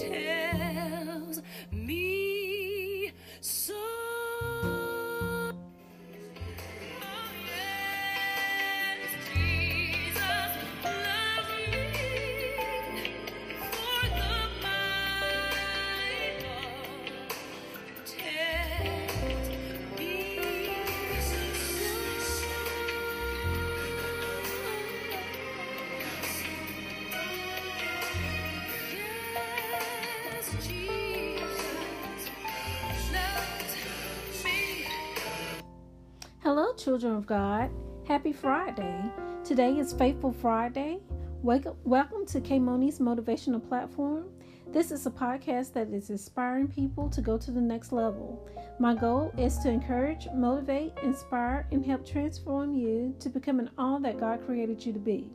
tells me. Children of God. Happy Friday. Today is Faithful Friday. Welcome to K Moni's Motivational Platform. This is a podcast that is inspiring people to go to the next level. My goal is to encourage, motivate, inspire, and help transform you to becoming all that God created you to be.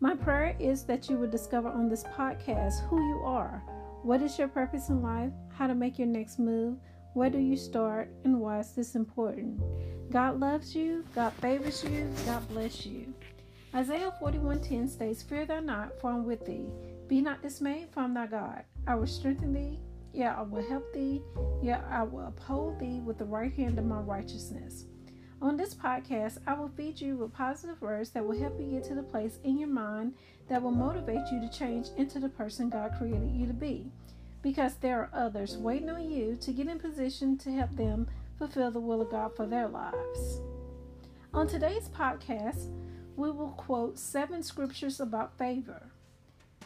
My prayer is that you will discover on this podcast who you are, what is your purpose in life, how to make your next move, where do you start, and why is this important. God loves you, God favors you, God bless you. Isaiah 41:10 states, Fear thou not, for I am with thee. Be not dismayed, for I am thy God. I will strengthen thee, yeah, I will help thee, yeah, I will uphold thee with the right hand of my righteousness. On this podcast, I will feed you with positive words that will help you get to the place in your mind that will motivate you to change into the person God created you to be. Because there are others waiting on you to get in position to help them fulfill the will of God for their lives. On today's podcast, we will quote seven scriptures about favor.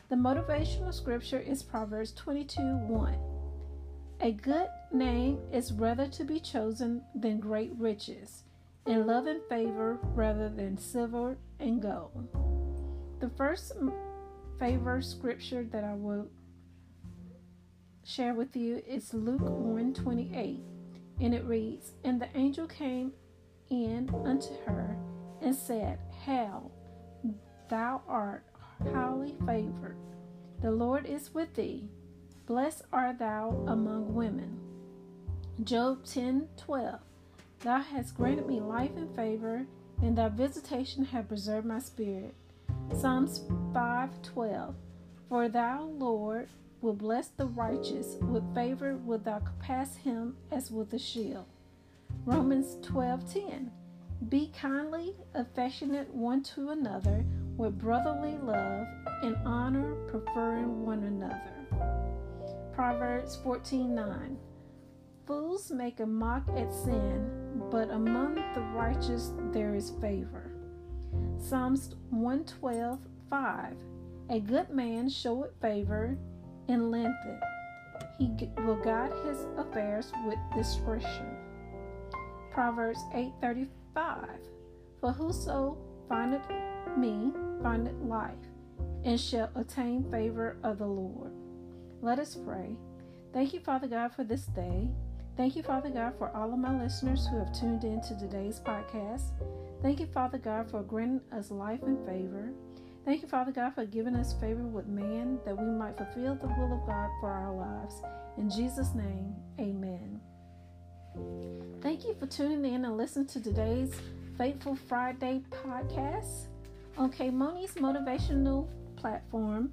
The motivational scripture is Proverbs 22 1. A good name is rather to be chosen than great riches, and love and favor rather than silver and gold. The first favor scripture that I will share with you is Luke 1 28, and it reads, And the angel came in unto her and said, Hail, thou art highly favored. The Lord is with thee. Blessed art thou among women. Job 10 12. Thou hast granted me life and favor, and thy visitation hath preserved my spirit. Psalms 5 12. For thou, Lord, will bless the righteous, with favor wilt thou compass him as with a shield. Romans 12 10. Be kindly affectionate one to another with brotherly love and honor, preferring one another. Proverbs 14 9. Fools make a mock at sin, but among the righteous there is favor. Psalms 112 5. A good man showeth favor and lengtheneth. He will guide his affairs with discretion. Proverbs 8:35 For whoso findeth me findeth life and shall attain favor of the Lord. Let us pray. Thank you, Father God, for this day. Thank you, Father God, for all of my listeners who have tuned in to today's podcast. Thank you, Father God, for granting us life and favor. Thank you, Father God, for giving us favor with man that we might fulfill the will of God for our lives. In Jesus' name, amen. Thank you for tuning in and listening to today's Faithful Friday podcast on K Moni's motivational platform.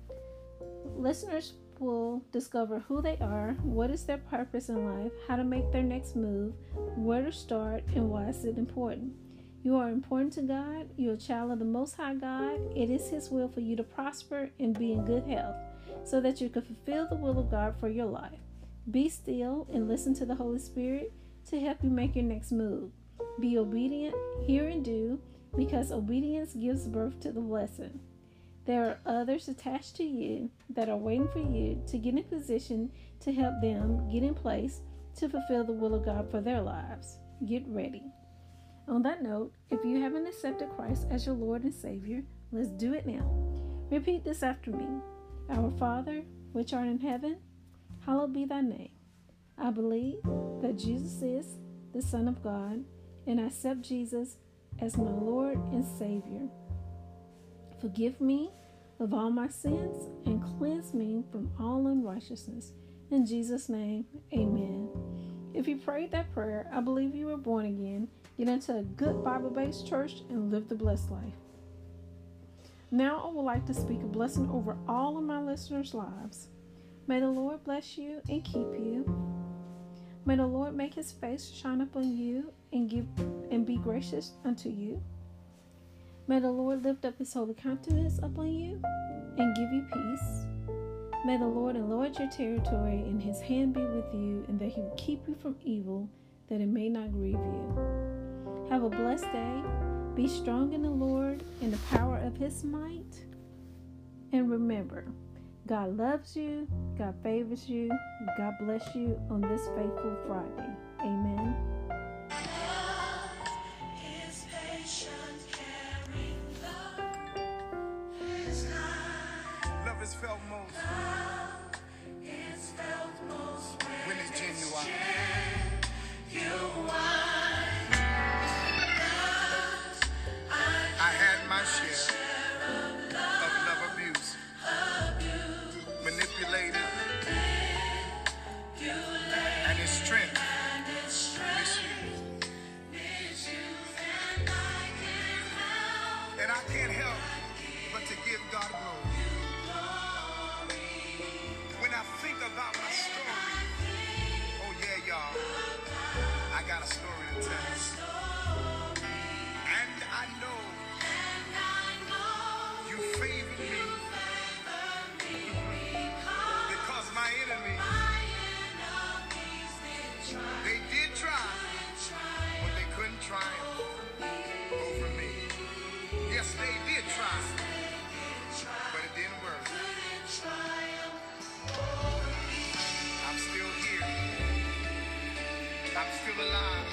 Listeners will discover who they are, what is their purpose in life, how to make their next move, where to start, and why is it important. You are important to God. You're a child of the Most High God. It is His will for you to prosper and be in good health so that you can fulfill the will of God for your life. Be still and listen to the Holy Spirit to help you make your next move. Be obedient, hear and do, because obedience gives birth to the blessing. There are others attached to you that are waiting for you to get in position to help them get in place to fulfill the will of God for their lives. Get ready. On that note, if you haven't accepted Christ as your Lord and Savior, let's do it now. Repeat this after me Our Father, which art in heaven, hallowed be thy name. I believe that Jesus is the Son of God, and I accept Jesus as my Lord and Savior. Forgive me of all my sins and cleanse me from all unrighteousness. In Jesus' name, amen. If you prayed that prayer, I believe you were born again. Get into a good Bible based church and live the blessed life. Now, I would like to speak a blessing over all of my listeners' lives. May the Lord bless you and keep you. May the Lord make his face shine upon you and give and be gracious unto you. May the Lord lift up his holy countenance upon you and give you peace. May the Lord enlarge your territory and his hand be with you, and that he will keep you from evil, that it may not grieve you. Have a blessed day. Be strong in the Lord in the power of his might. And remember, God loves you, God favors you, God bless you on this faithful Friday. Amen. His patient, love is kind. Love is felt most It's felt most when when it's genuine. you are. I can't help but to give God glory. When I think about my story, oh yeah, y'all, I got a story to tell. And I know you favored me because my enemy, they did try, but they couldn't triumph I'm still alive.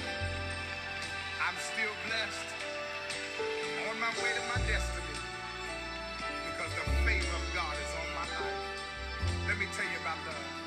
I'm still blessed. On my way to my destiny. Because the favor of God is on my life. Let me tell you about love.